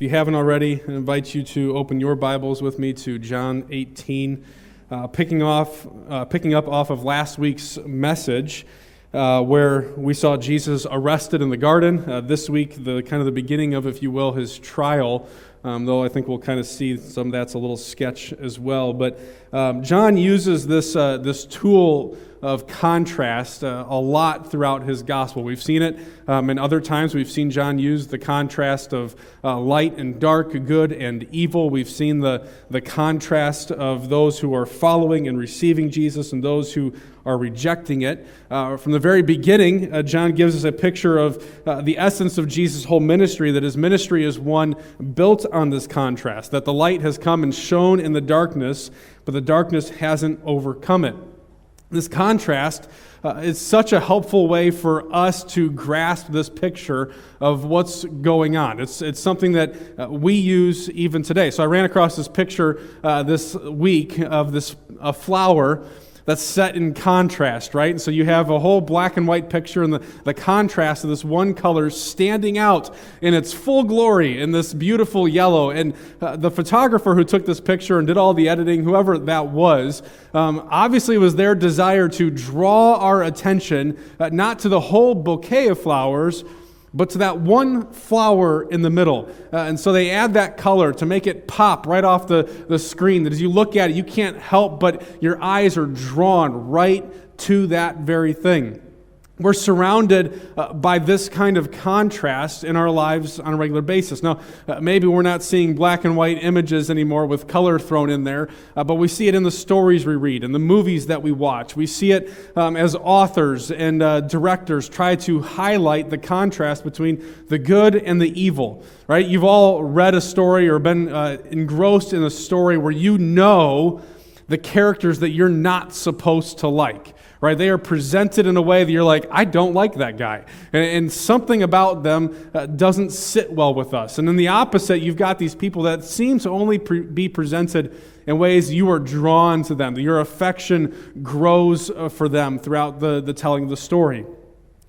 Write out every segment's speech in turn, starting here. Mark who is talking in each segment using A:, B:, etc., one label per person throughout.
A: If you haven't already, I invite you to open your Bibles with me to John 18, uh, picking, off, uh, picking up off of last week's message. Uh, where we saw Jesus arrested in the garden. Uh, this week, the kind of the beginning of, if you will, his trial. Um, though I think we'll kind of see some of that's a little sketch as well. But um, John uses this uh, this tool of contrast uh, a lot throughout his gospel. We've seen it um, in other times. We've seen John use the contrast of uh, light and dark, good and evil. We've seen the, the contrast of those who are following and receiving Jesus and those who are rejecting it. Uh, from the very beginning, uh, John gives us a picture of uh, the essence of Jesus' whole ministry, that his ministry is one built on this contrast, that the light has come and shone in the darkness, but the darkness hasn't overcome it. This contrast uh, is such a helpful way for us to grasp this picture of what's going on. It's, it's something that uh, we use even today. So I ran across this picture uh, this week of this a flower that's set in contrast, right? And so you have a whole black and white picture and the, the contrast of this one color standing out in its full glory in this beautiful yellow. And uh, the photographer who took this picture and did all the editing, whoever that was, um, obviously was their desire to draw our attention uh, not to the whole bouquet of flowers but to that one flower in the middle. Uh, and so they add that color to make it pop right off the, the screen. That as you look at it, you can't help but your eyes are drawn right to that very thing. We're surrounded uh, by this kind of contrast in our lives on a regular basis. Now, uh, maybe we're not seeing black and white images anymore with color thrown in there, uh, but we see it in the stories we read, in the movies that we watch. We see it um, as authors and uh, directors try to highlight the contrast between the good and the evil, right? You've all read a story or been uh, engrossed in a story where you know the characters that you're not supposed to like right? They are presented in a way that you're like, I don't like that guy. And, and something about them uh, doesn't sit well with us. And then the opposite, you've got these people that seem to only pre- be presented in ways you are drawn to them, your affection grows uh, for them throughout the, the telling of the story.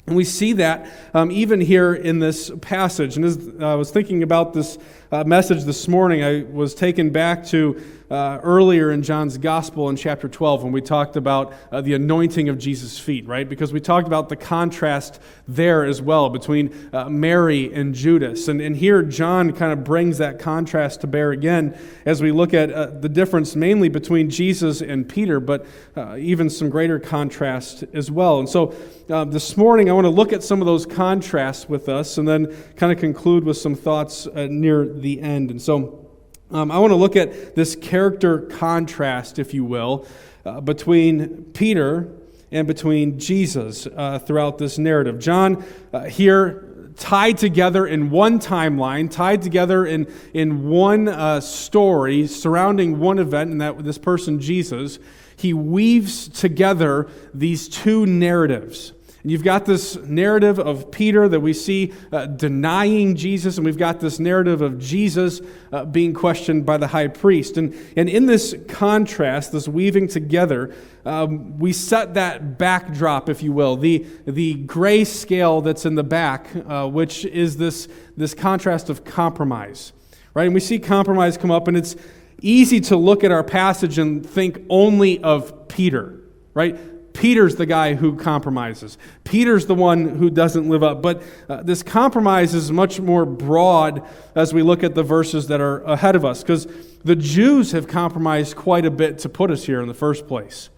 A: And we see that um, even here in this passage. And as I was thinking about this uh, message this morning, I was taken back to uh, earlier in John's Gospel in chapter 12 when we talked about uh, the anointing of Jesus' feet, right? Because we talked about the contrast there as well between uh, Mary and Judas. And, and here John kind of brings that contrast to bear again as we look at uh, the difference mainly between Jesus and Peter, but uh, even some greater contrast as well. And so this morning I want to look at some of those contrasts with us and then kind of conclude with some thoughts near the end. And so um, I want to look at this character contrast, if you will, uh, between Peter and between Jesus uh, throughout this narrative. John uh, here tied together in one timeline, tied together in, in one uh, story surrounding one event, and that this person, Jesus, he weaves together these two narratives. And you've got this narrative of Peter that we see uh, denying Jesus, and we've got this narrative of Jesus uh, being questioned by the high priest. And, and in this contrast, this weaving together, um, we set that backdrop, if you will, the, the gray scale that's in the back, uh, which is this, this contrast of compromise. Right? And we see compromise come up, and it's easy to look at our passage and think only of Peter, right? Peter's the guy who compromises. Peter's the one who doesn't live up. But uh, this compromise is much more broad as we look at the verses that are ahead of us, because the Jews have compromised quite a bit to put us here in the first place.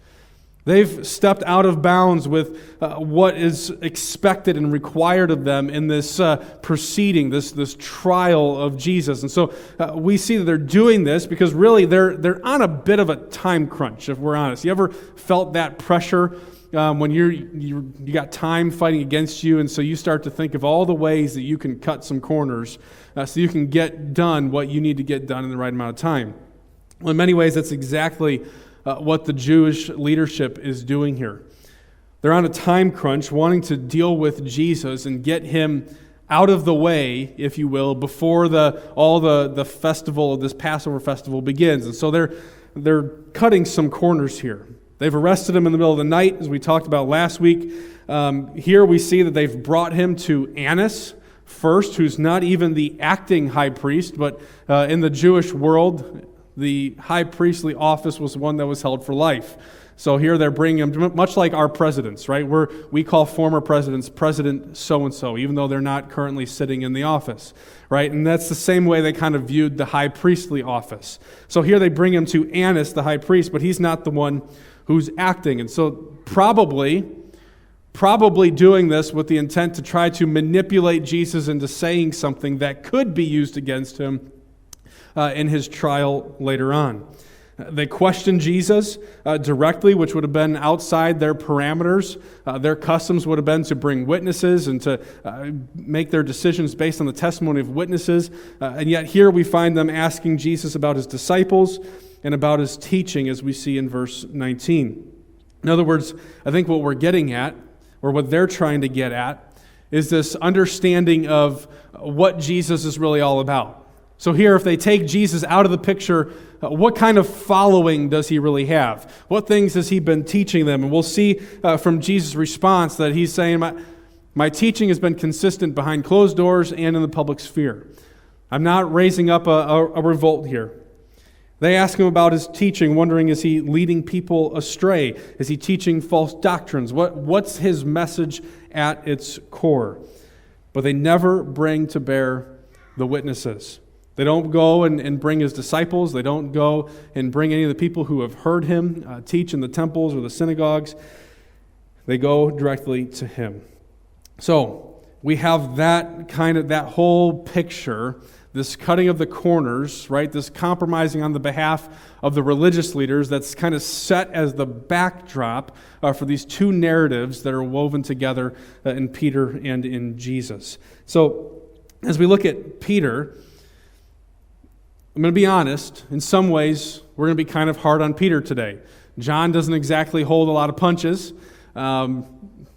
A: They've stepped out of bounds with uh, what is expected and required of them in this uh, proceeding, this, this trial of Jesus. And so uh, we see that they're doing this because really they're, they're on a bit of a time crunch, if we're honest. You ever felt that pressure um, when you're, you you got time fighting against you, and so you start to think of all the ways that you can cut some corners uh, so you can get done what you need to get done in the right amount of time? Well, in many ways, that's exactly uh, what the Jewish leadership is doing here. They're on a time crunch, wanting to deal with Jesus and get him out of the way, if you will, before the, all the, the festival, this Passover festival begins. And so they're, they're cutting some corners here. They've arrested him in the middle of the night, as we talked about last week. Um, here we see that they've brought him to Annas, first, who's not even the acting high priest, but uh, in the Jewish world, the high priestly office was one that was held for life. So here they're bringing him, much like our presidents, right? We're, we call former presidents President so and so, even though they're not currently sitting in the office, right? And that's the same way they kind of viewed the high priestly office. So here they bring him to Annas, the high priest, but he's not the one who's acting. And so probably, probably doing this with the intent to try to manipulate Jesus into saying something that could be used against him uh, in his trial later on. They questioned Jesus uh, directly, which would have been outside their parameters. Uh, their customs would have been to bring witnesses and to uh, make their decisions based on the testimony of witnesses. Uh, and yet, here we find them asking Jesus about his disciples and about his teaching, as we see in verse 19. In other words, I think what we're getting at, or what they're trying to get at, is this understanding of what Jesus is really all about. So, here, if they take Jesus out of the picture, uh, what kind of following does he really have? What things has he been teaching them? And we'll see uh, from Jesus' response that he's saying, my, my teaching has been consistent behind closed doors and in the public sphere. I'm not raising up a, a, a revolt here. They ask him about his teaching, wondering is he leading people astray? Is he teaching false doctrines? What, what's his message at its core? But they never bring to bear the witnesses. They don't go and, and bring his disciples. They don't go and bring any of the people who have heard him uh, teach in the temples or the synagogues. They go directly to him. So we have that kind of, that whole picture, this cutting of the corners, right? This compromising on the behalf of the religious leaders that's kind of set as the backdrop uh, for these two narratives that are woven together uh, in Peter and in Jesus. So as we look at Peter, I'm going to be honest, in some ways, we're going to be kind of hard on Peter today. John doesn't exactly hold a lot of punches. Um,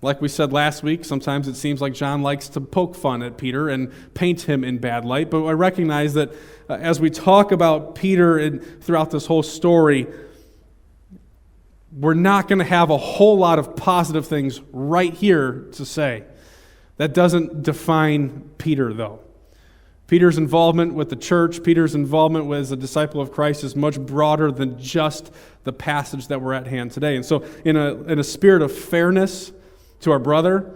A: like we said last week, sometimes it seems like John likes to poke fun at Peter and paint him in bad light. But I recognize that uh, as we talk about Peter and throughout this whole story, we're not going to have a whole lot of positive things right here to say. That doesn't define Peter, though. Peter's involvement with the church, Peter's involvement as a disciple of Christ is much broader than just the passage that we're at hand today. And so, in a, in a spirit of fairness to our brother,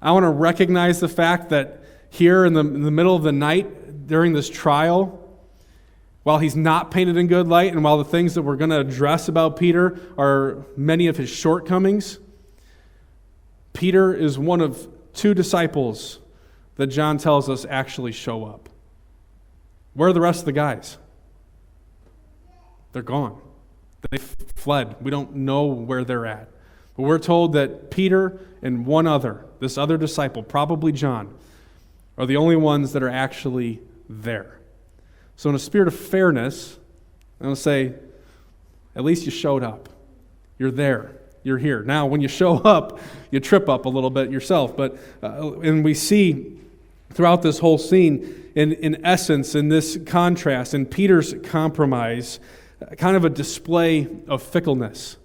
A: I want to recognize the fact that here in the, in the middle of the night during this trial, while he's not painted in good light, and while the things that we're going to address about Peter are many of his shortcomings, Peter is one of two disciples that John tells us actually show up. Where are the rest of the guys? They're gone. They fled. We don't know where they're at. But we're told that Peter and one other, this other disciple, probably John, are the only ones that are actually there. So, in a spirit of fairness, I'm going to say, at least you showed up. You're there. You're here. Now, when you show up, you trip up a little bit yourself. But, uh, and we see throughout this whole scene, in, in essence, in this contrast, in Peter's compromise, kind of a display of fickleness.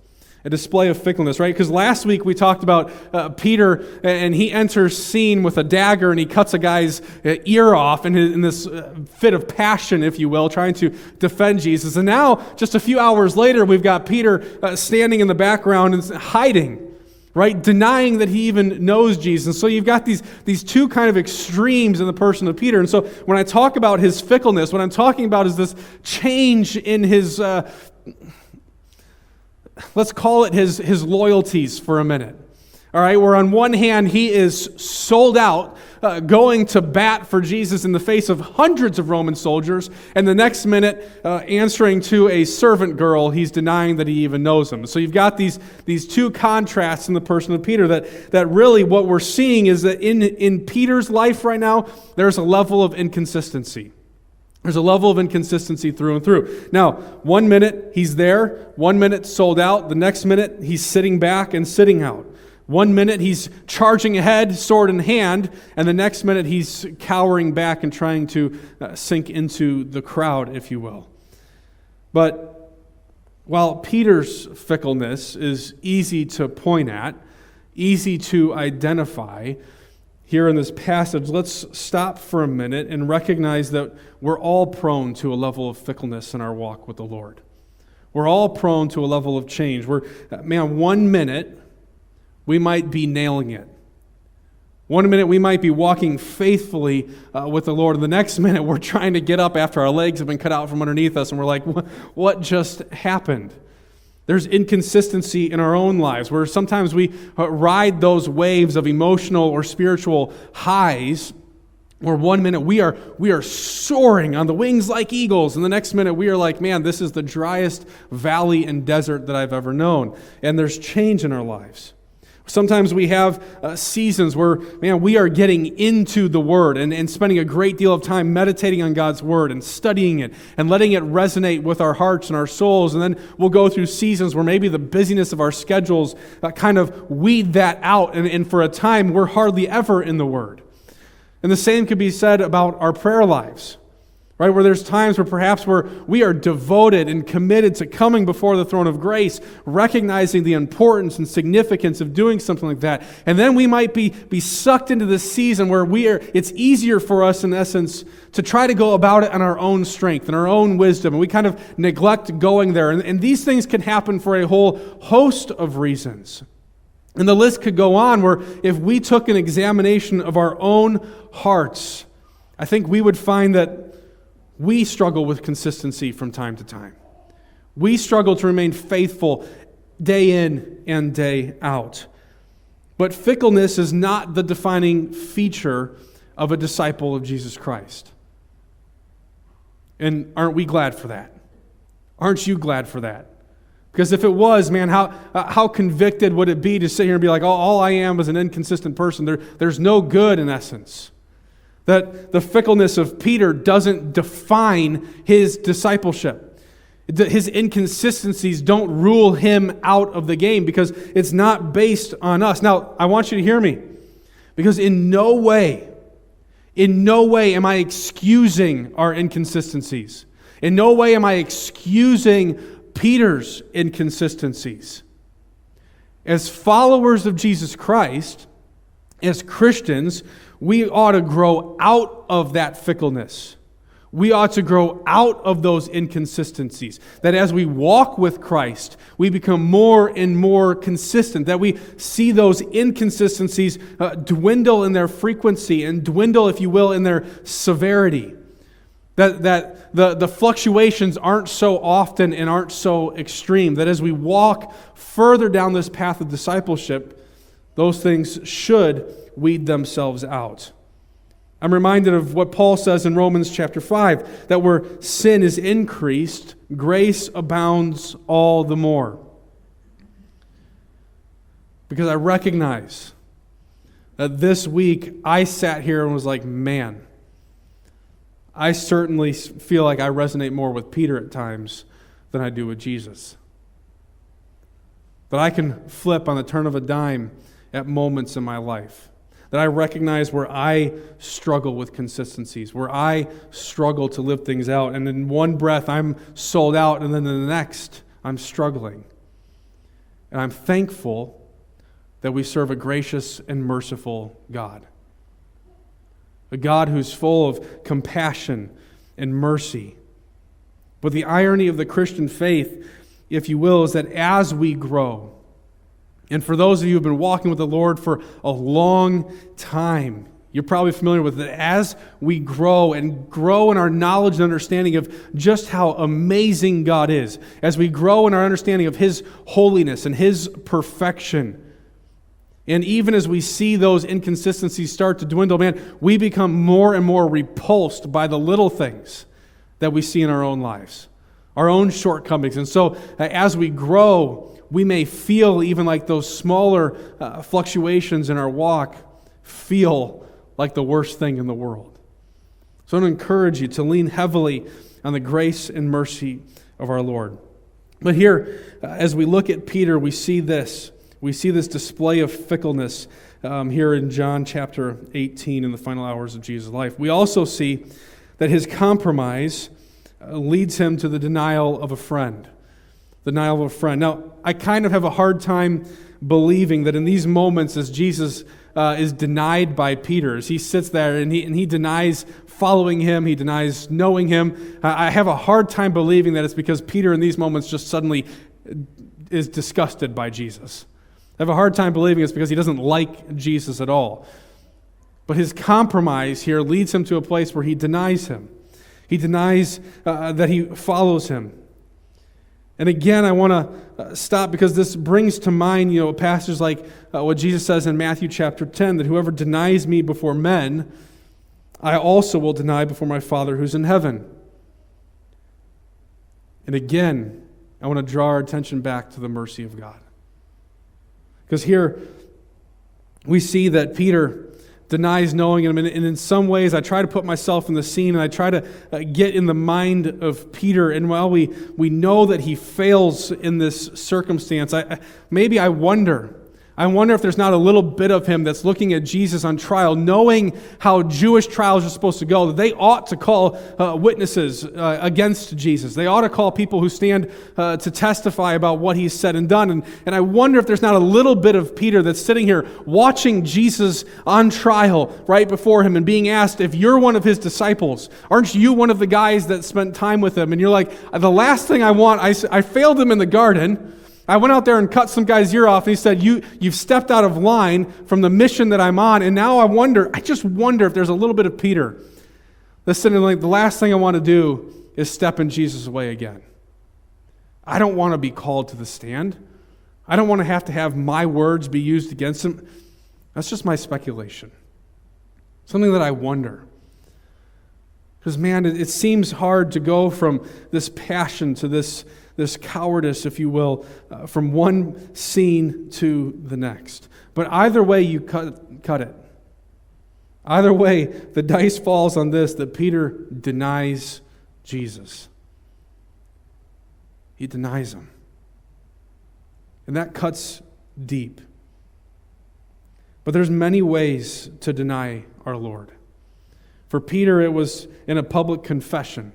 A: A display of fickleness, right? Because last week we talked about uh, Peter, and he enters scene with a dagger and he cuts a guy's uh, ear off in, his, in this uh, fit of passion, if you will, trying to defend Jesus. And now, just a few hours later, we've got Peter uh, standing in the background and hiding right? Denying that he even knows Jesus. So you've got these, these two kind of extremes in the person of Peter. And so when I talk about his fickleness, what I'm talking about is this change in his, uh, let's call it his, his loyalties for a minute. All right, where on one hand he is sold out, uh, going to bat for Jesus in the face of hundreds of Roman soldiers, and the next minute uh, answering to a servant girl, he's denying that he even knows him. So you've got these, these two contrasts in the person of Peter that, that really what we're seeing is that in, in Peter's life right now, there's a level of inconsistency. There's a level of inconsistency through and through. Now, one minute he's there, one minute sold out, the next minute he's sitting back and sitting out. One minute he's charging ahead, sword in hand, and the next minute he's cowering back and trying to uh, sink into the crowd, if you will. But while Peter's fickleness is easy to point at, easy to identify, here in this passage, let's stop for a minute and recognize that we're all prone to a level of fickleness in our walk with the Lord. We're all prone to a level of change. We're, man, one minute we might be nailing it. One minute we might be walking faithfully uh, with the Lord, and the next minute we're trying to get up after our legs have been cut out from underneath us, and we're like, what just happened? There's inconsistency in our own lives where sometimes we uh, ride those waves of emotional or spiritual highs where one minute we are we are soaring on the wings like eagles and the next minute we are like man this is the driest valley and desert that I've ever known and there's change in our lives Sometimes we have uh, seasons where, man, we are getting into the Word and, and spending a great deal of time meditating on God's Word and studying it and letting it resonate with our hearts and our souls. And then we'll go through seasons where maybe the busyness of our schedules uh, kind of weed that out. And, and for a time, we're hardly ever in the Word. And the same could be said about our prayer lives right? Where there's times where perhaps where we are devoted and committed to coming before the throne of grace, recognizing the importance and significance of doing something like that. And then we might be, be sucked into this season where we are, it's easier for us, in essence, to try to go about it on our own strength and our own wisdom. And we kind of neglect going there. And, and these things can happen for a whole host of reasons. And the list could go on where if we took an examination of our own hearts, I think we would find that we struggle with consistency from time to time. We struggle to remain faithful day in and day out. But fickleness is not the defining feature of a disciple of Jesus Christ. And aren't we glad for that? Aren't you glad for that? Because if it was, man, how, uh, how convicted would it be to sit here and be like, oh, all I am is an inconsistent person? There, there's no good in essence. That the fickleness of Peter doesn't define his discipleship. His inconsistencies don't rule him out of the game because it's not based on us. Now, I want you to hear me because in no way, in no way am I excusing our inconsistencies. In no way am I excusing Peter's inconsistencies. As followers of Jesus Christ, as Christians, we ought to grow out of that fickleness. We ought to grow out of those inconsistencies. That as we walk with Christ, we become more and more consistent. That we see those inconsistencies uh, dwindle in their frequency and dwindle, if you will, in their severity. That, that the, the fluctuations aren't so often and aren't so extreme. That as we walk further down this path of discipleship, those things should weed themselves out. I'm reminded of what Paul says in Romans chapter 5 that where sin is increased, grace abounds all the more. Because I recognize that this week I sat here and was like, man, I certainly feel like I resonate more with Peter at times than I do with Jesus. That I can flip on the turn of a dime at moments in my life. That I recognize where I struggle with consistencies, where I struggle to live things out. And in one breath, I'm sold out, and then in the next, I'm struggling. And I'm thankful that we serve a gracious and merciful God. A God who's full of compassion and mercy. But the irony of the Christian faith, if you will, is that as we grow, and for those of you who have been walking with the Lord for a long time, you're probably familiar with it. As we grow and grow in our knowledge and understanding of just how amazing God is, as we grow in our understanding of His holiness and His perfection, and even as we see those inconsistencies start to dwindle, man, we become more and more repulsed by the little things that we see in our own lives, our own shortcomings. And so, uh, as we grow, we may feel even like those smaller uh, fluctuations in our walk feel like the worst thing in the world. So I want to encourage you to lean heavily on the grace and mercy of our Lord. But here, uh, as we look at Peter, we see this. We see this display of fickleness um, here in John chapter 18 in the final hours of Jesus' life. We also see that his compromise uh, leads him to the denial of a friend the Nile of a friend. Now, I kind of have a hard time believing that in these moments, as Jesus uh, is denied by Peter as he sits there and he, and he denies following him, he denies knowing him. I have a hard time believing that it's because Peter in these moments just suddenly is disgusted by Jesus. I have a hard time believing it's because he doesn't like Jesus at all. But his compromise here leads him to a place where he denies him. He denies uh, that he follows him. And again, I want to uh, stop because this brings to mind, you know, passages like uh, what Jesus says in Matthew chapter 10 that whoever denies me before men, I also will deny before my Father who's in heaven. And again, I want to draw our attention back to the mercy of God. Because here we see that Peter denies knowing him. And, in some ways, I try to put myself in the scene and I try to uh, get in the mind of Peter. And while we, we know that he fails in this circumstance, I, maybe I wonder I wonder if there's not a little bit of him that's looking at Jesus on trial, knowing how Jewish trials are supposed to go, they ought to call uh, witnesses uh, against Jesus. They ought to call people who stand uh, to testify about what he's said and done. And, and I wonder if there's not a little bit of Peter that's sitting here watching Jesus on trial right before him and being asked, if you're one of his disciples, aren't you one of the guys that spent time with him? And you're like, the last thing I want, I, I failed him in the garden. I went out there and cut some guy's ear off, and he said, you, You've stepped out of line from the mission that I'm on, and now I wonder, I just wonder if there's a little bit of Peter sitting like, the last thing I want to do is step in Jesus' way again. I don't want to be called to the stand. I don't want to have to have my words be used against him. That's just my speculation. Something that I wonder. Because, man, it, it seems hard to go from this passion to this this cowardice, if you will, uh, from one scene to the next. But either way, you cut, cut it. Either way, the dice falls on this that Peter denies Jesus. He denies him. And that cuts deep. But there's many ways to deny our Lord. For Peter, it was in a public confession.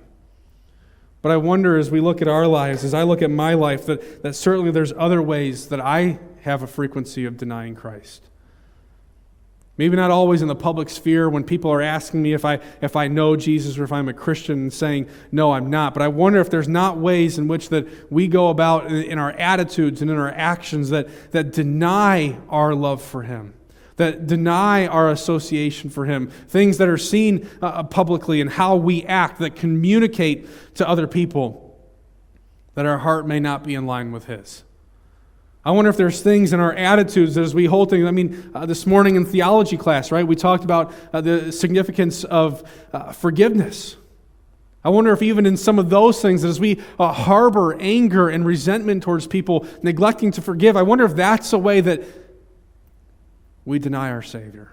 A: But I wonder as we look at our lives, as I look at my life, that, that certainly there's other ways that I have a frequency of denying Christ. Maybe not always in the public sphere when people are asking me if I, if I know Jesus or if I'm a Christian and saying, no, I'm not. But I wonder if there's not ways in which that we go about in, in our attitudes and in our actions that, that deny our love for Him that deny our association for Him, things that are seen uh, uh, publicly and how we act that communicate to other people that our heart may not be in line with His. I wonder if there's things in our attitudes as we hold things. I mean, uh, this morning in theology class, right, we talked about uh, the significance of uh, forgiveness. I wonder if even in some of those things, as we uh, harbor anger and resentment towards people, neglecting to forgive, I wonder if that's a way that we deny our Savior.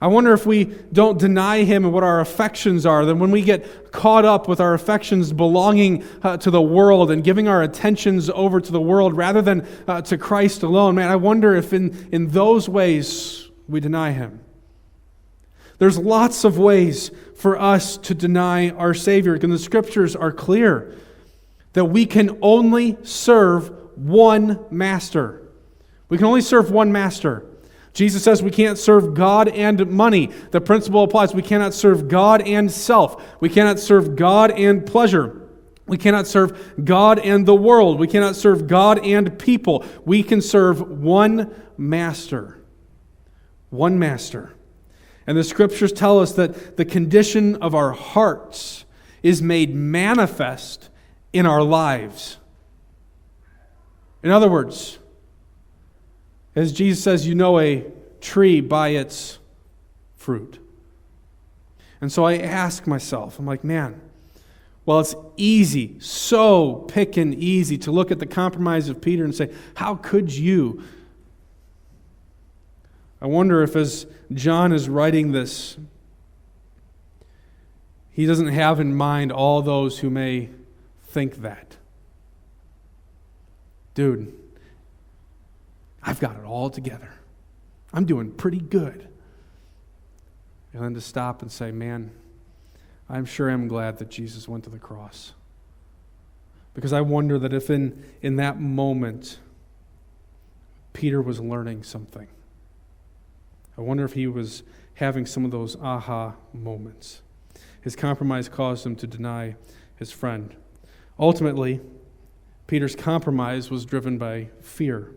A: I wonder if we don't deny Him and what our affections are, then when we get caught up with our affections belonging uh, to the world and giving our attentions over to the world rather than uh, to Christ alone, man, I wonder if in, in those ways we deny Him. There's lots of ways for us to deny our Savior, and the scriptures are clear that we can only serve one master. We can only serve one master. Jesus says we can't serve God and money. The principle applies. We cannot serve God and self. We cannot serve God and pleasure. We cannot serve God and the world. We cannot serve God and people. We can serve one master. One master. And the scriptures tell us that the condition of our hearts is made manifest in our lives. In other words, as Jesus says, you know a tree by its fruit. And so I ask myself, I'm like, man, well, it's easy, so pickin' easy to look at the compromise of Peter and say, how could you? I wonder if as John is writing this, he doesn't have in mind all those who may think that. Dude, I've got it all together. I'm doing pretty good. And then to stop and say, man, I'm sure I'm glad that Jesus went to the cross. Because I wonder that if in, in that moment Peter was learning something, I wonder if he was having some of those aha moments. His compromise caused him to deny his friend. Ultimately, Peter's compromise was driven by fear.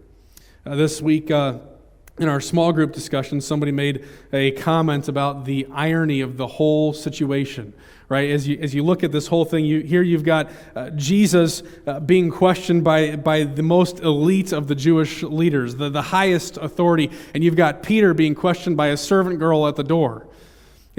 A: Uh, this week, uh, in our small group discussion, somebody made a comment about the irony of the whole situation. Right, as you, as you look at this whole thing, you, here you've got uh, Jesus uh, being questioned by, by the most elite of the Jewish leaders, the, the highest authority, and you've got Peter being questioned by a servant girl at the door.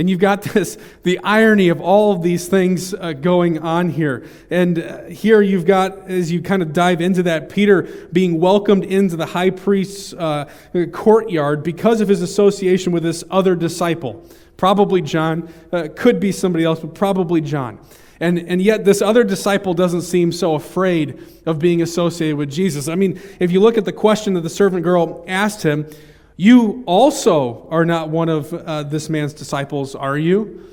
A: And you've got this, the irony of all of these things uh, going on here. And uh, here you've got, as you kind of dive into that, Peter being welcomed into the high priest's uh, courtyard because of his association with this other disciple. Probably John, uh, could be somebody else, but probably John. And, and yet, this other disciple doesn't seem so afraid of being associated with Jesus. I mean, if you look at the question that the servant girl asked him, you also are not one of uh, this man's disciples, are you?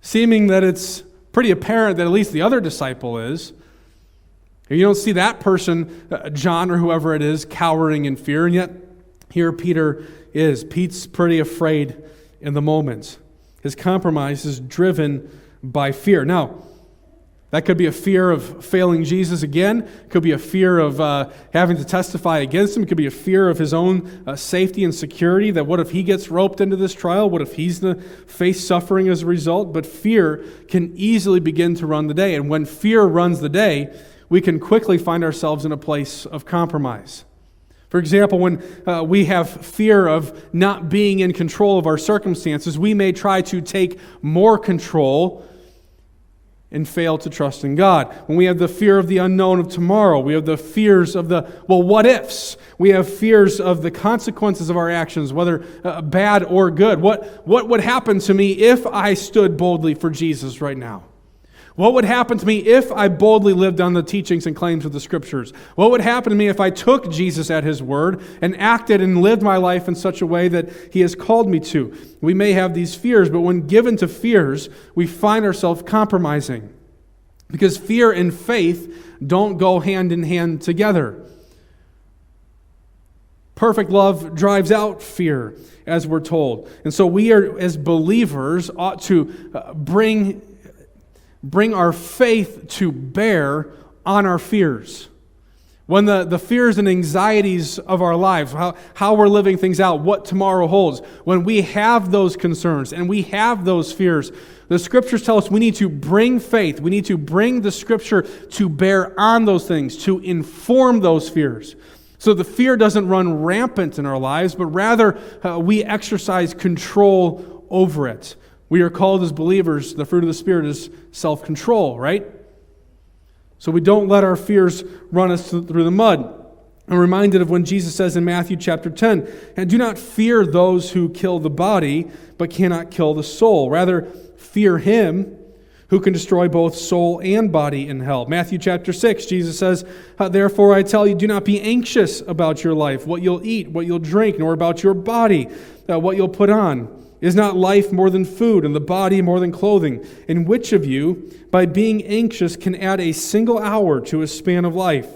A: Seeming that it's pretty apparent that at least the other disciple is. You don't see that person, uh, John or whoever it is, cowering in fear, and yet here Peter is. Pete's pretty afraid in the moment. His compromise is driven by fear. Now, that could be a fear of failing Jesus again. It could be a fear of uh, having to testify against him. It could be a fear of his own uh, safety and security. That what if he gets roped into this trial? What if he's to face suffering as a result? But fear can easily begin to run the day. And when fear runs the day, we can quickly find ourselves in a place of compromise. For example, when uh, we have fear of not being in control of our circumstances, we may try to take more control and fail to trust in God. When we have the fear of the unknown of tomorrow, we have the fears of the, well, what ifs. We have fears of the consequences of our actions, whether uh, bad or good. What, what would happen to me if I stood boldly for Jesus right now? What would happen to me if I boldly lived on the teachings and claims of the Scriptures? What would happen to me if I took Jesus at His word and acted and lived my life in such a way that He has called me to? We may have these fears, but when given to fears, we find ourselves compromising. Because fear and faith don't go hand in hand together. Perfect love drives out fear, as we're told. And so we are, as believers, ought to uh, bring bring our faith to bear on our fears. When the, the fears and anxieties of our lives, how, how we're living things out, what tomorrow holds, when we have those concerns and we have those fears, the scriptures tell us we need to bring faith. We need to bring the scripture to bear on those things, to inform those fears. So the fear doesn't run rampant in our lives, but rather uh, we exercise control over it. We are called as believers, the fruit of the Spirit is self control, right? So we don't let our fears run us through the mud. I'm reminded of when Jesus says in Matthew chapter 10, and do not fear those who kill the body, but cannot kill the soul. Rather, fear him who can destroy both soul and body in hell. Matthew chapter 6, Jesus says, Therefore I tell you, do not be anxious about your life, what you'll eat, what you'll drink, nor about your body, uh, what you'll put on. Is not life more than food, and the body more than clothing? And which of you, by being anxious, can add a single hour to his span of life?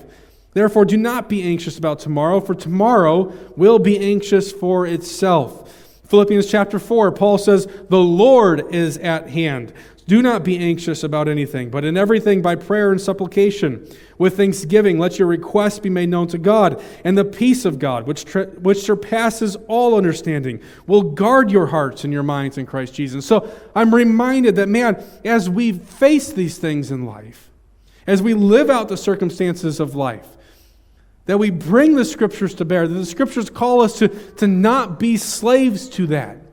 A: Therefore, do not be anxious about tomorrow, for tomorrow will be anxious for itself. Philippians chapter 4, Paul says, The Lord is at hand. Do not be anxious about anything, but in everything by prayer and supplication. With thanksgiving, let your requests be made known to God, and the peace of God, which, which surpasses all understanding, will guard your hearts and your minds in Christ Jesus. So I'm reminded that, man, as we face these things in life, as we live out the circumstances of life, that we bring the scriptures to bear, that the scriptures call us to, to not be slaves to that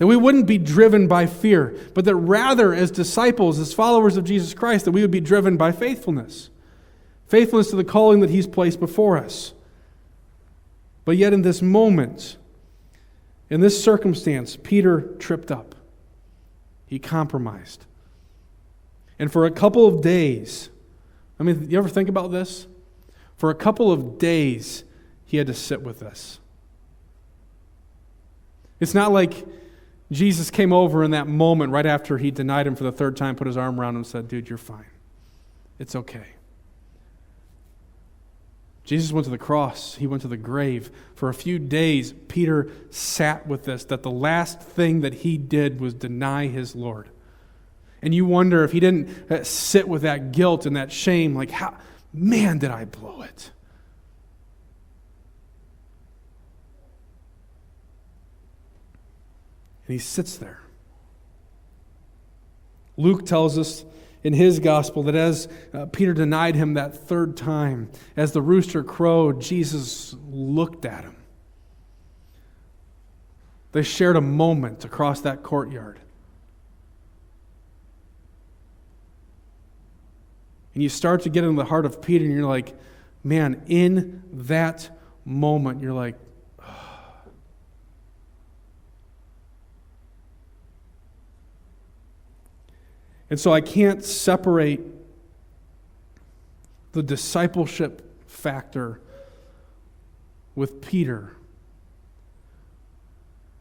A: that we wouldn't be driven by fear, but that rather, as disciples, as followers of Jesus Christ, that we would be driven by faithfulness. Faithfulness to the calling that He's placed before us. But yet, in this moment, in this circumstance, Peter tripped up. He compromised. And for a couple of days, I mean, you ever think about this? For a couple of days, he had to sit with this. It's not like Jesus came over in that moment right after he denied him for the third time, put his arm around him, and said, Dude, you're fine. It's okay. Jesus went to the cross, he went to the grave. For a few days, Peter sat with this that the last thing that he did was deny his Lord. And you wonder if he didn't uh, sit with that guilt and that shame, like, how, man, did I blow it? And he sits there. Luke tells us in his gospel that as uh, Peter denied him that third time, as the rooster crowed, Jesus looked at him. They shared a moment across that courtyard. And you start to get into the heart of Peter, and you're like, man, in that moment, you're like, And so I can't separate the discipleship factor with Peter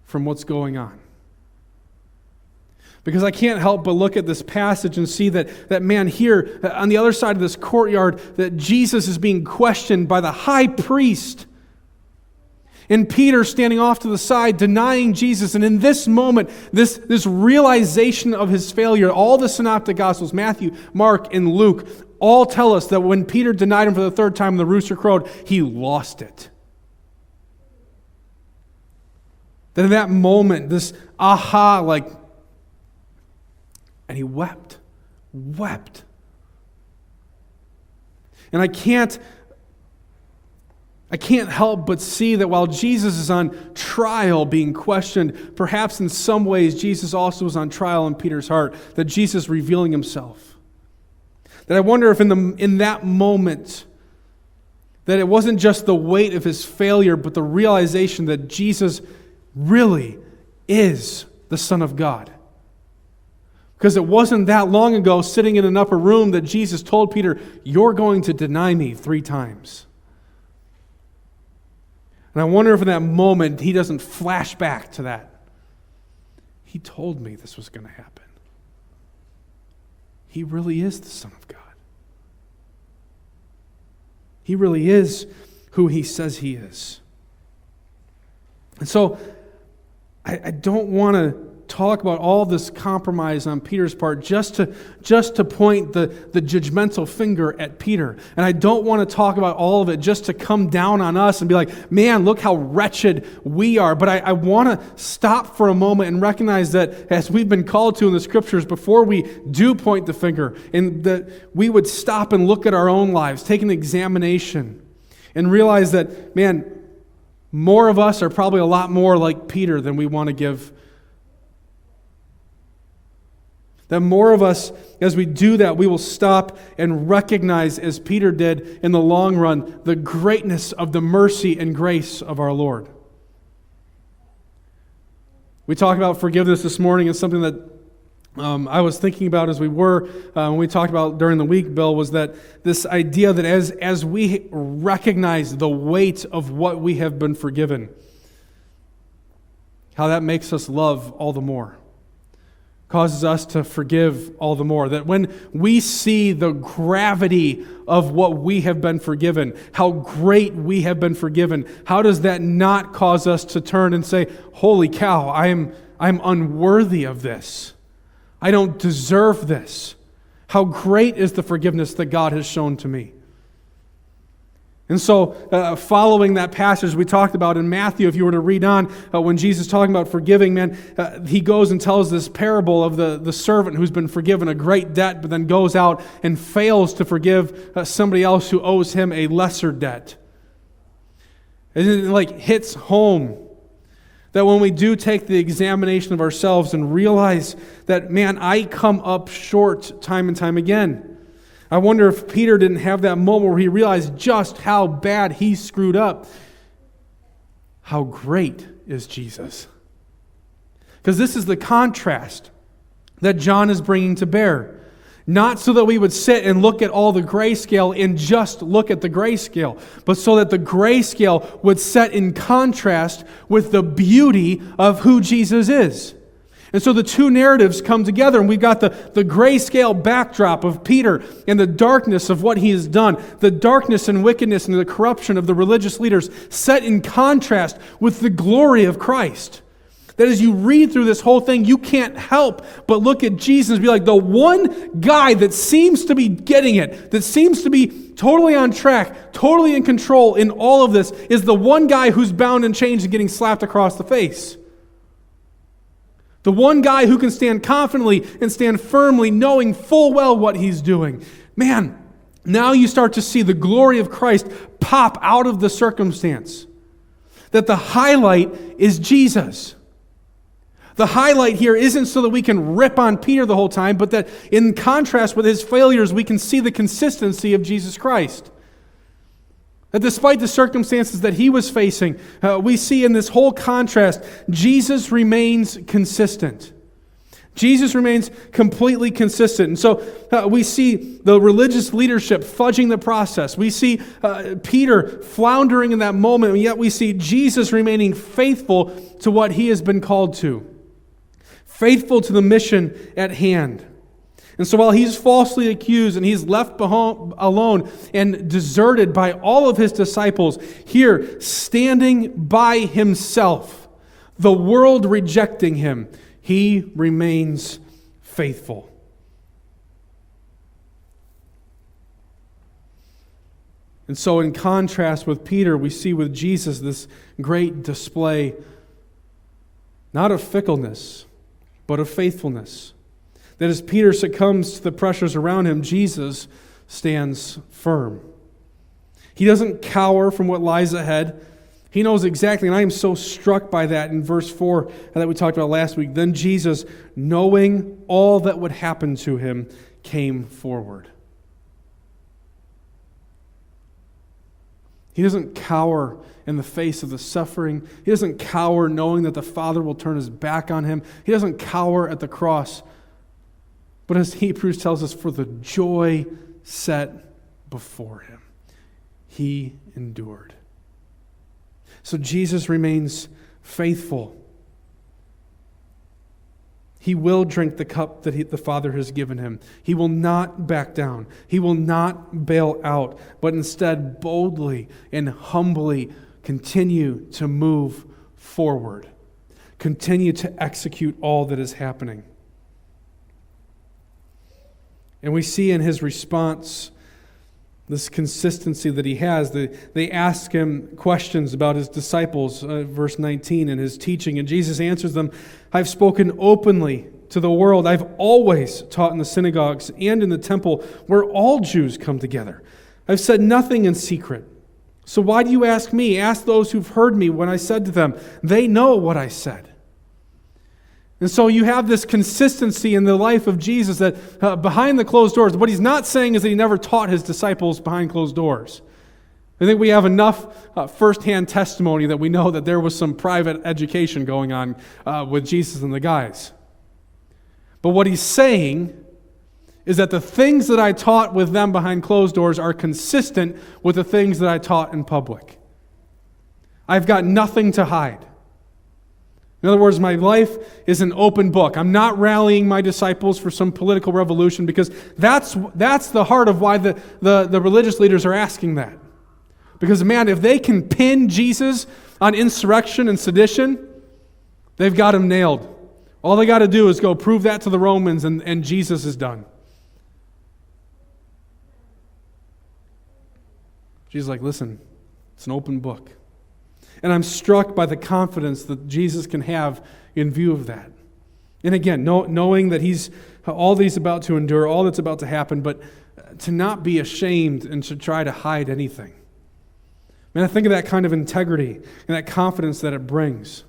A: from what's going on. Because I can't help but look at this passage and see that, that man, here uh, on the other side of this courtyard, that Jesus is being questioned by the high priest and Peter standing off to the side, denying Jesus. And in this moment, this, this realization of his failure, all the synoptic gospels, Matthew, Mark, and Luke, all tell us that when Peter denied him for the third time, the rooster crowed, he lost it. That in that moment, this aha, like, and he wept, wept. And I can't I can't help but see that while Jesus is on trial being questioned, perhaps in some ways Jesus also was on trial in Peter's heart, that Jesus revealing himself. That I wonder if in, the, in that moment, that it wasn't just the weight of his failure, but the realization that Jesus really is the Son of God. Because it wasn't that long ago, sitting in an upper room, that Jesus told Peter, You're going to deny me three times. And I wonder if in that moment he doesn't flash back to that. He told me this was going to happen. He really is the Son of God. He really is who he says he is. And so I, I don't want to talk about all this compromise on Peter's part just to, just to point the, the judgmental finger at Peter. And I don't want to talk about all of it just to come down on us and be like, man, look how wretched we are. But I, I want to stop for a moment and recognize that as we've been called to in the scriptures, before we do point the finger, and that we would stop and look at our own lives, take an examination, and realize that, man, more of us are probably a lot more like Peter than we want to give That more of us, as we do that, we will stop and recognize, as Peter did in the long run, the greatness of the mercy and grace of our Lord. We talked about forgiveness this morning, and something that um, I was thinking about as we were, uh, when we talked about during the week, Bill, was that this idea that as, as we recognize the weight of what we have been forgiven, how that makes us love all the more causes us to forgive all the more. That when we see the gravity of what we have been forgiven, how great we have been forgiven, how does that not cause us to turn and say, Holy cow, I am, I'm unworthy of this. I don't deserve this. How great is the forgiveness that God has shown to me? And so, uh, following that passage we talked about in Matthew, if you were to read on, uh, when Jesus is talking about forgiving, man, uh, he goes and tells this parable of the, the servant who's been forgiven a great debt, but then goes out and fails to forgive uh, somebody else who owes him a lesser debt. And it like hits home that when we do take the examination of ourselves and realize that, man, I come up short time and time again. I wonder if Peter didn't have that moment where he realized just how bad he screwed up. How great is Jesus? Because this is the contrast that John is bringing to bear. Not so that we would sit and look at all the grayscale and just look at the grayscale, but so that the grayscale would set in contrast with the beauty of who Jesus is. And so the two narratives come together, and we've got the, the grayscale backdrop of Peter and the darkness of what he has done, the darkness and wickedness and the corruption of the religious leaders, set in contrast with the glory of Christ. That as you read through this whole thing, you can't help but look at Jesus and be like, the one guy that seems to be getting it, that seems to be totally on track, totally in control in all of this, is the one guy who's bound and chained and getting slapped across the face. The one guy who can stand confidently and stand firmly, knowing full well what he's doing. Man, now you start to see the glory of Christ pop out of the circumstance. That the highlight is Jesus. The highlight here isn't so that we can rip on Peter the whole time, but that in contrast with his failures, we can see the consistency of Jesus Christ. That despite the circumstances that he was facing, uh, we see in this whole contrast, Jesus remains consistent. Jesus remains completely consistent. And so uh, we see the religious leadership fudging the process. We see uh, Peter floundering in that moment, and yet we see Jesus remaining faithful to what he has been called to faithful to the mission at hand. And so while he's falsely accused and he's left alone and deserted by all of his disciples, here, standing by himself, the world rejecting him, he remains faithful. And so, in contrast with Peter, we see with Jesus this great display, not of fickleness, but of faithfulness. That as Peter succumbs to the pressures around him, Jesus stands firm. He doesn't cower from what lies ahead. He knows exactly, and I am so struck by that in verse 4 that we talked about last week. Then Jesus, knowing all that would happen to him, came forward. He doesn't cower in the face of the suffering. He doesn't cower knowing that the Father will turn his back on him. He doesn't cower at the cross. But as Hebrews tells us, for the joy set before him, he endured. So Jesus remains faithful. He will drink the cup that he, the Father has given him. He will not back down. He will not bail out, but instead boldly and humbly continue to move forward, continue to execute all that is happening. And we see in his response this consistency that he has. They, they ask him questions about his disciples, uh, verse 19, and his teaching. And Jesus answers them I've spoken openly to the world. I've always taught in the synagogues and in the temple where all Jews come together. I've said nothing in secret. So why do you ask me? Ask those who've heard me when I said to them. They know what I said. And so you have this consistency in the life of Jesus that uh, behind the closed doors, what he's not saying is that he never taught his disciples behind closed doors. I think we have enough uh, firsthand testimony that we know that there was some private education going on uh, with Jesus and the guys. But what he's saying is that the things that I taught with them behind closed doors are consistent with the things that I taught in public. I've got nothing to hide. In other words, my life is an open book. I'm not rallying my disciples for some political revolution because that's, that's the heart of why the, the, the religious leaders are asking that. Because, man, if they can pin Jesus on insurrection and sedition, they've got him nailed. All they got to do is go prove that to the Romans, and, and Jesus is done. Jesus like, listen, it's an open book. And I'm struck by the confidence that Jesus can have in view of that. And again, know, knowing that he's all these about to endure, all that's about to happen, but uh, to not be ashamed and to try to hide anything. Man, I think of that kind of integrity and that confidence that it brings.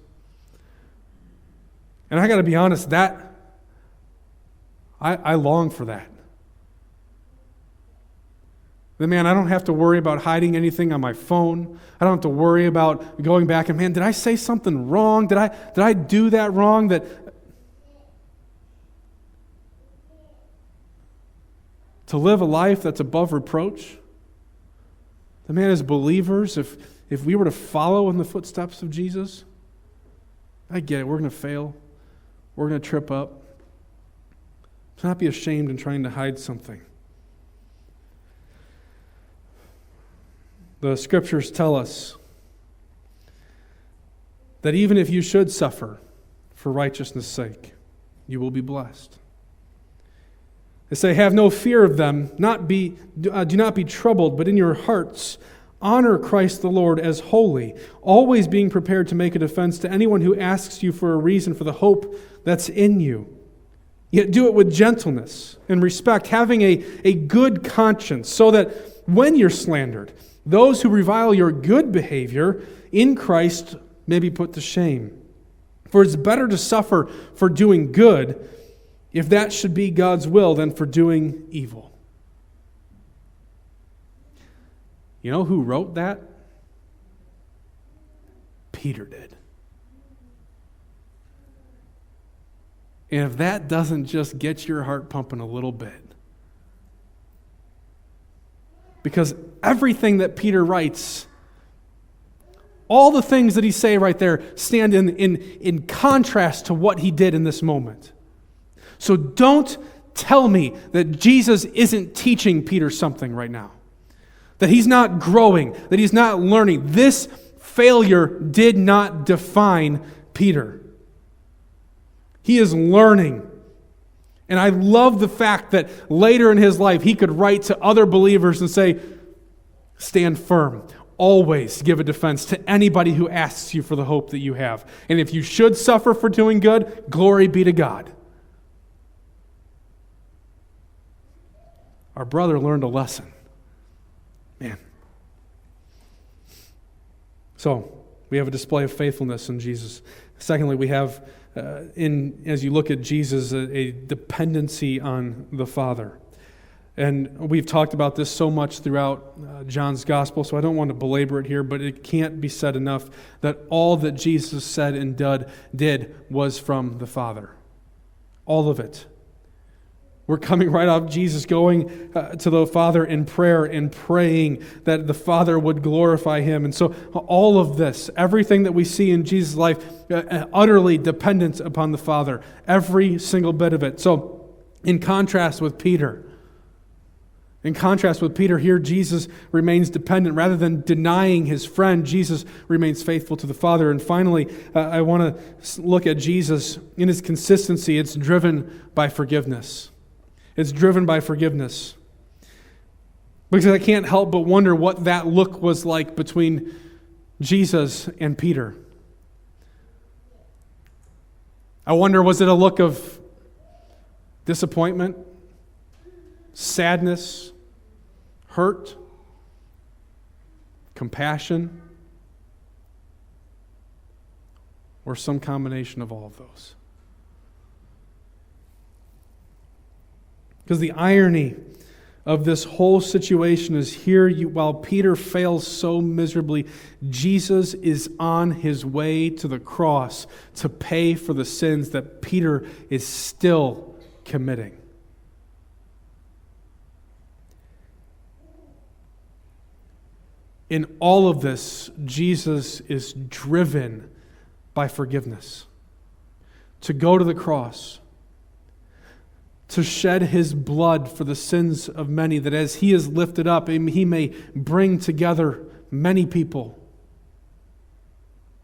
A: And I got to be honest, that I, I long for that. Then, man, I don't have to worry about hiding anything on my phone. I don't have to worry about going back and, man, did I say something wrong? Did I, did I do that wrong? That to live a life that's above reproach. The man, as believers, if, if we were to follow in the footsteps of Jesus, I get it, we're going to fail. we're going to trip up. To not be ashamed in trying to hide something. The scriptures tell us that even if you should suffer for righteousness' sake, you will be blessed. They say, Have no fear of them, not be, uh, do not be troubled, but in your hearts honor Christ the Lord as holy, always being prepared to make a defense to anyone who asks you for a reason for the hope that's in you. Yet do it with gentleness and respect, having a, a good conscience, so that when you're slandered, those who revile your good behavior in Christ may be put to shame. For it's better to suffer for doing good, if that should be God's will, than for doing evil. You know who wrote that? Peter did. And if that doesn't just get your heart pumping a little bit, because everything that Peter writes, all the things that he say right there stand in, in, in contrast to what he did in this moment. So don't tell me that Jesus isn't teaching Peter something right now. That he's not growing, that he's not learning. This failure did not define Peter. He is learning. And I love the fact that later in his life, he could write to other believers and say, Stand firm. Always give a defense to anybody who asks you for the hope that you have. And if you should suffer for doing good, glory be to God. Our brother learned a lesson. Man. So, we have a display of faithfulness in Jesus. Secondly, we have uh, in as you look at Jesus, a, a, dependency on the Father. And we've talked about this so much throughout uh, John's gospel, so I don't want to belabor it here, but it can't be said enough that all that Jesus said and did, did was from the Father. All of it. We're coming right off Jesus going uh, to the Father in prayer and praying that the Father would glorify him. And so, all of this, everything that we see in Jesus' life, uh, uh, utterly dependent upon the Father, every single bit of it. So, in contrast with Peter, in contrast with Peter, here Jesus remains dependent. Rather than denying his friend, Jesus remains faithful to the Father. And finally, uh, I want to look at Jesus in his consistency. It's driven by forgiveness. It's driven by forgiveness. Because I can't help but wonder what that look was like between Jesus and Peter. I wonder was it a look of disappointment, sadness, hurt, compassion, or some combination of all of those? Because the irony of this whole situation is here, you, while Peter fails so miserably, Jesus is on his way to the cross to pay for the sins that Peter is still committing. In all of this, Jesus is driven by forgiveness to go to the cross to shed his blood for the sins of many, that as he is lifted up, he may bring together many people.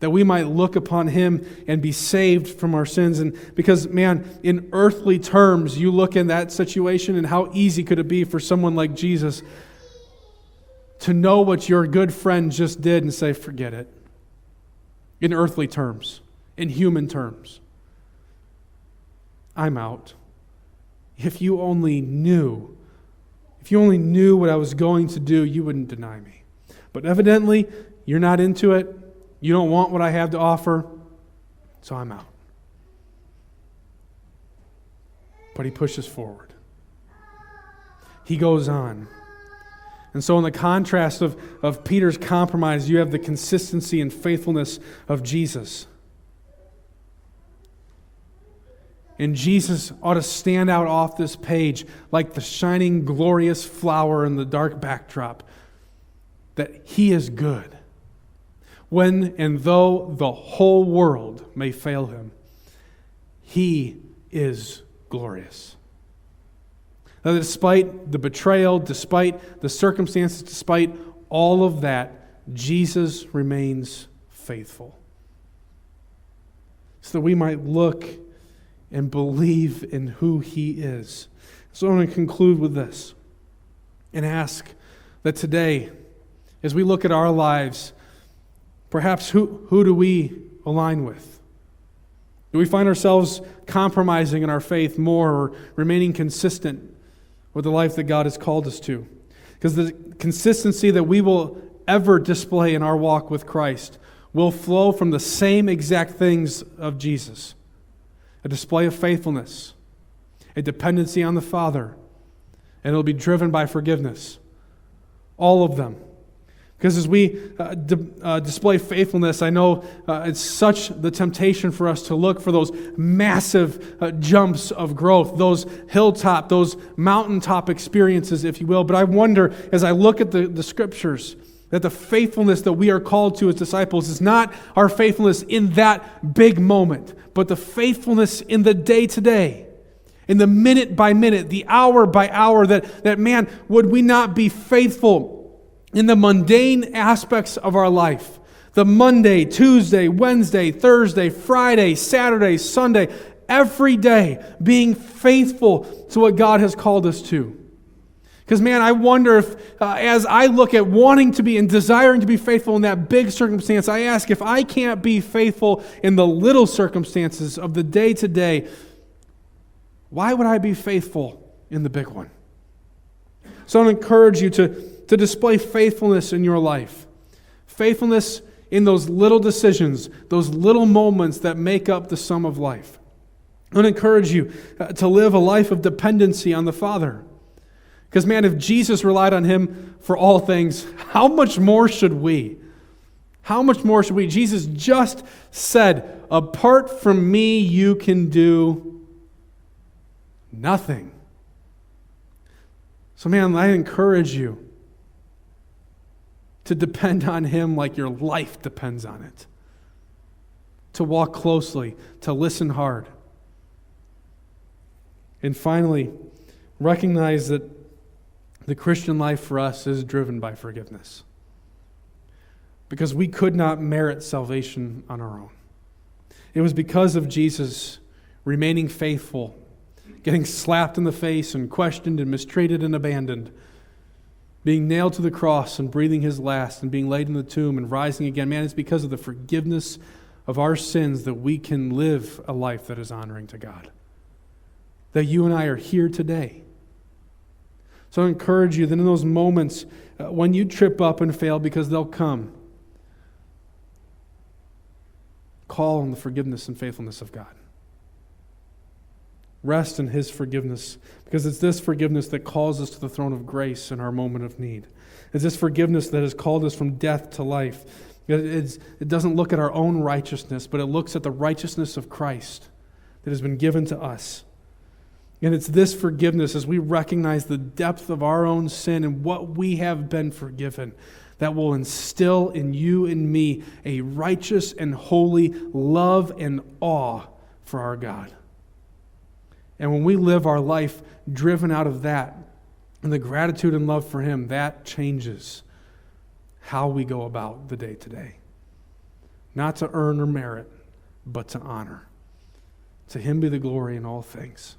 A: That we might look upon him and be saved from our sins. And because, man, in earthly terms, you look in that situation and how easy could it be for someone like Jesus to know what your good friend just did and say, forget it. In earthly terms, in human terms, I'm out. If you only knew, if you only knew what I was going to do, you wouldn't deny me. But evidently, you're not into it. You don't want what I have to offer, so I'm out. But he pushes forward. He goes on. And so, in the contrast of, of Peter's compromise, you have the consistency and faithfulness of Jesus. And Jesus ought to stand out off this page like the shining, glorious flower in the dark backdrop. That he is good. When and though the whole world may fail him, He is glorious. Now, despite the betrayal, despite the circumstances, despite all of that, Jesus remains faithful. So that we might look and believe in who He is. So I'm going to conclude with this and ask that today, as we look at our lives, perhaps who, who do we align with? Do we find ourselves compromising in our faith more or remaining consistent with the life that God has called us to? Because the consistency that we will ever display in our walk with Christ will flow from the same exact things of Jesus a display of faithfulness, a dependency on the Father, and it'll be driven by forgiveness. All of them. Because as we uh, di- uh, display faithfulness, I know uh, it's such the temptation for us to look for those massive uh, jumps of growth, those hilltop, those mountaintop experiences, if you will. But I wonder, as I look at the, the scriptures, that the faithfulness that we are called to as disciples is not our faithfulness in that big moment, but the faithfulness in the day to day, in the minute by minute, the hour by hour, that, that man, would we not be faithful in the mundane aspects of our life? The Monday, Tuesday, Wednesday, Thursday, Friday, Saturday, Sunday, every day being faithful to what God has called us to. Because, man, I wonder if, uh, as I look at wanting to be and desiring to be faithful in that big circumstance, I ask if I can't be faithful in the little circumstances of the day to day, why would I be faithful in the big one? So I encourage you to, to display faithfulness in your life. Faithfulness in those little decisions, those little moments that make up the sum of life. I to encourage you uh, to live a life of dependency on the Father. Because, man, if Jesus relied on him for all things, how much more should we? How much more should we? Jesus just said, Apart from me, you can do nothing. So, man, I encourage you to depend on him like your life depends on it, to walk closely, to listen hard. And finally, recognize that the Christian life for us is driven by forgiveness. Because we could not merit salvation on our own. It was because of Jesus remaining faithful, getting slapped in the face and questioned and mistreated and abandoned, being nailed to the cross and breathing his last and being laid in the tomb and rising again. Man, it's because of the forgiveness of our sins that we can live a life that is honoring to God. That you and I are here today. So I encourage you that in those moments uh, when you trip up and fail, because they'll come, call on the forgiveness and faithfulness of God. Rest in His forgiveness, because it's this forgiveness that calls us to the throne of grace in our moment of need. It's this forgiveness that has called us from death to life. It's, it doesn't look at our own righteousness, but it looks at the righteousness of Christ that has been given to us. And it's this forgiveness as we recognize the depth of our own sin and what we have been forgiven that will instill in you and me a righteous and holy love and awe for our God. And when we live our life driven out of that and the gratitude and love for Him, that changes how we go about the day to day. Not to earn or merit, but to honor. To Him be the glory in all things.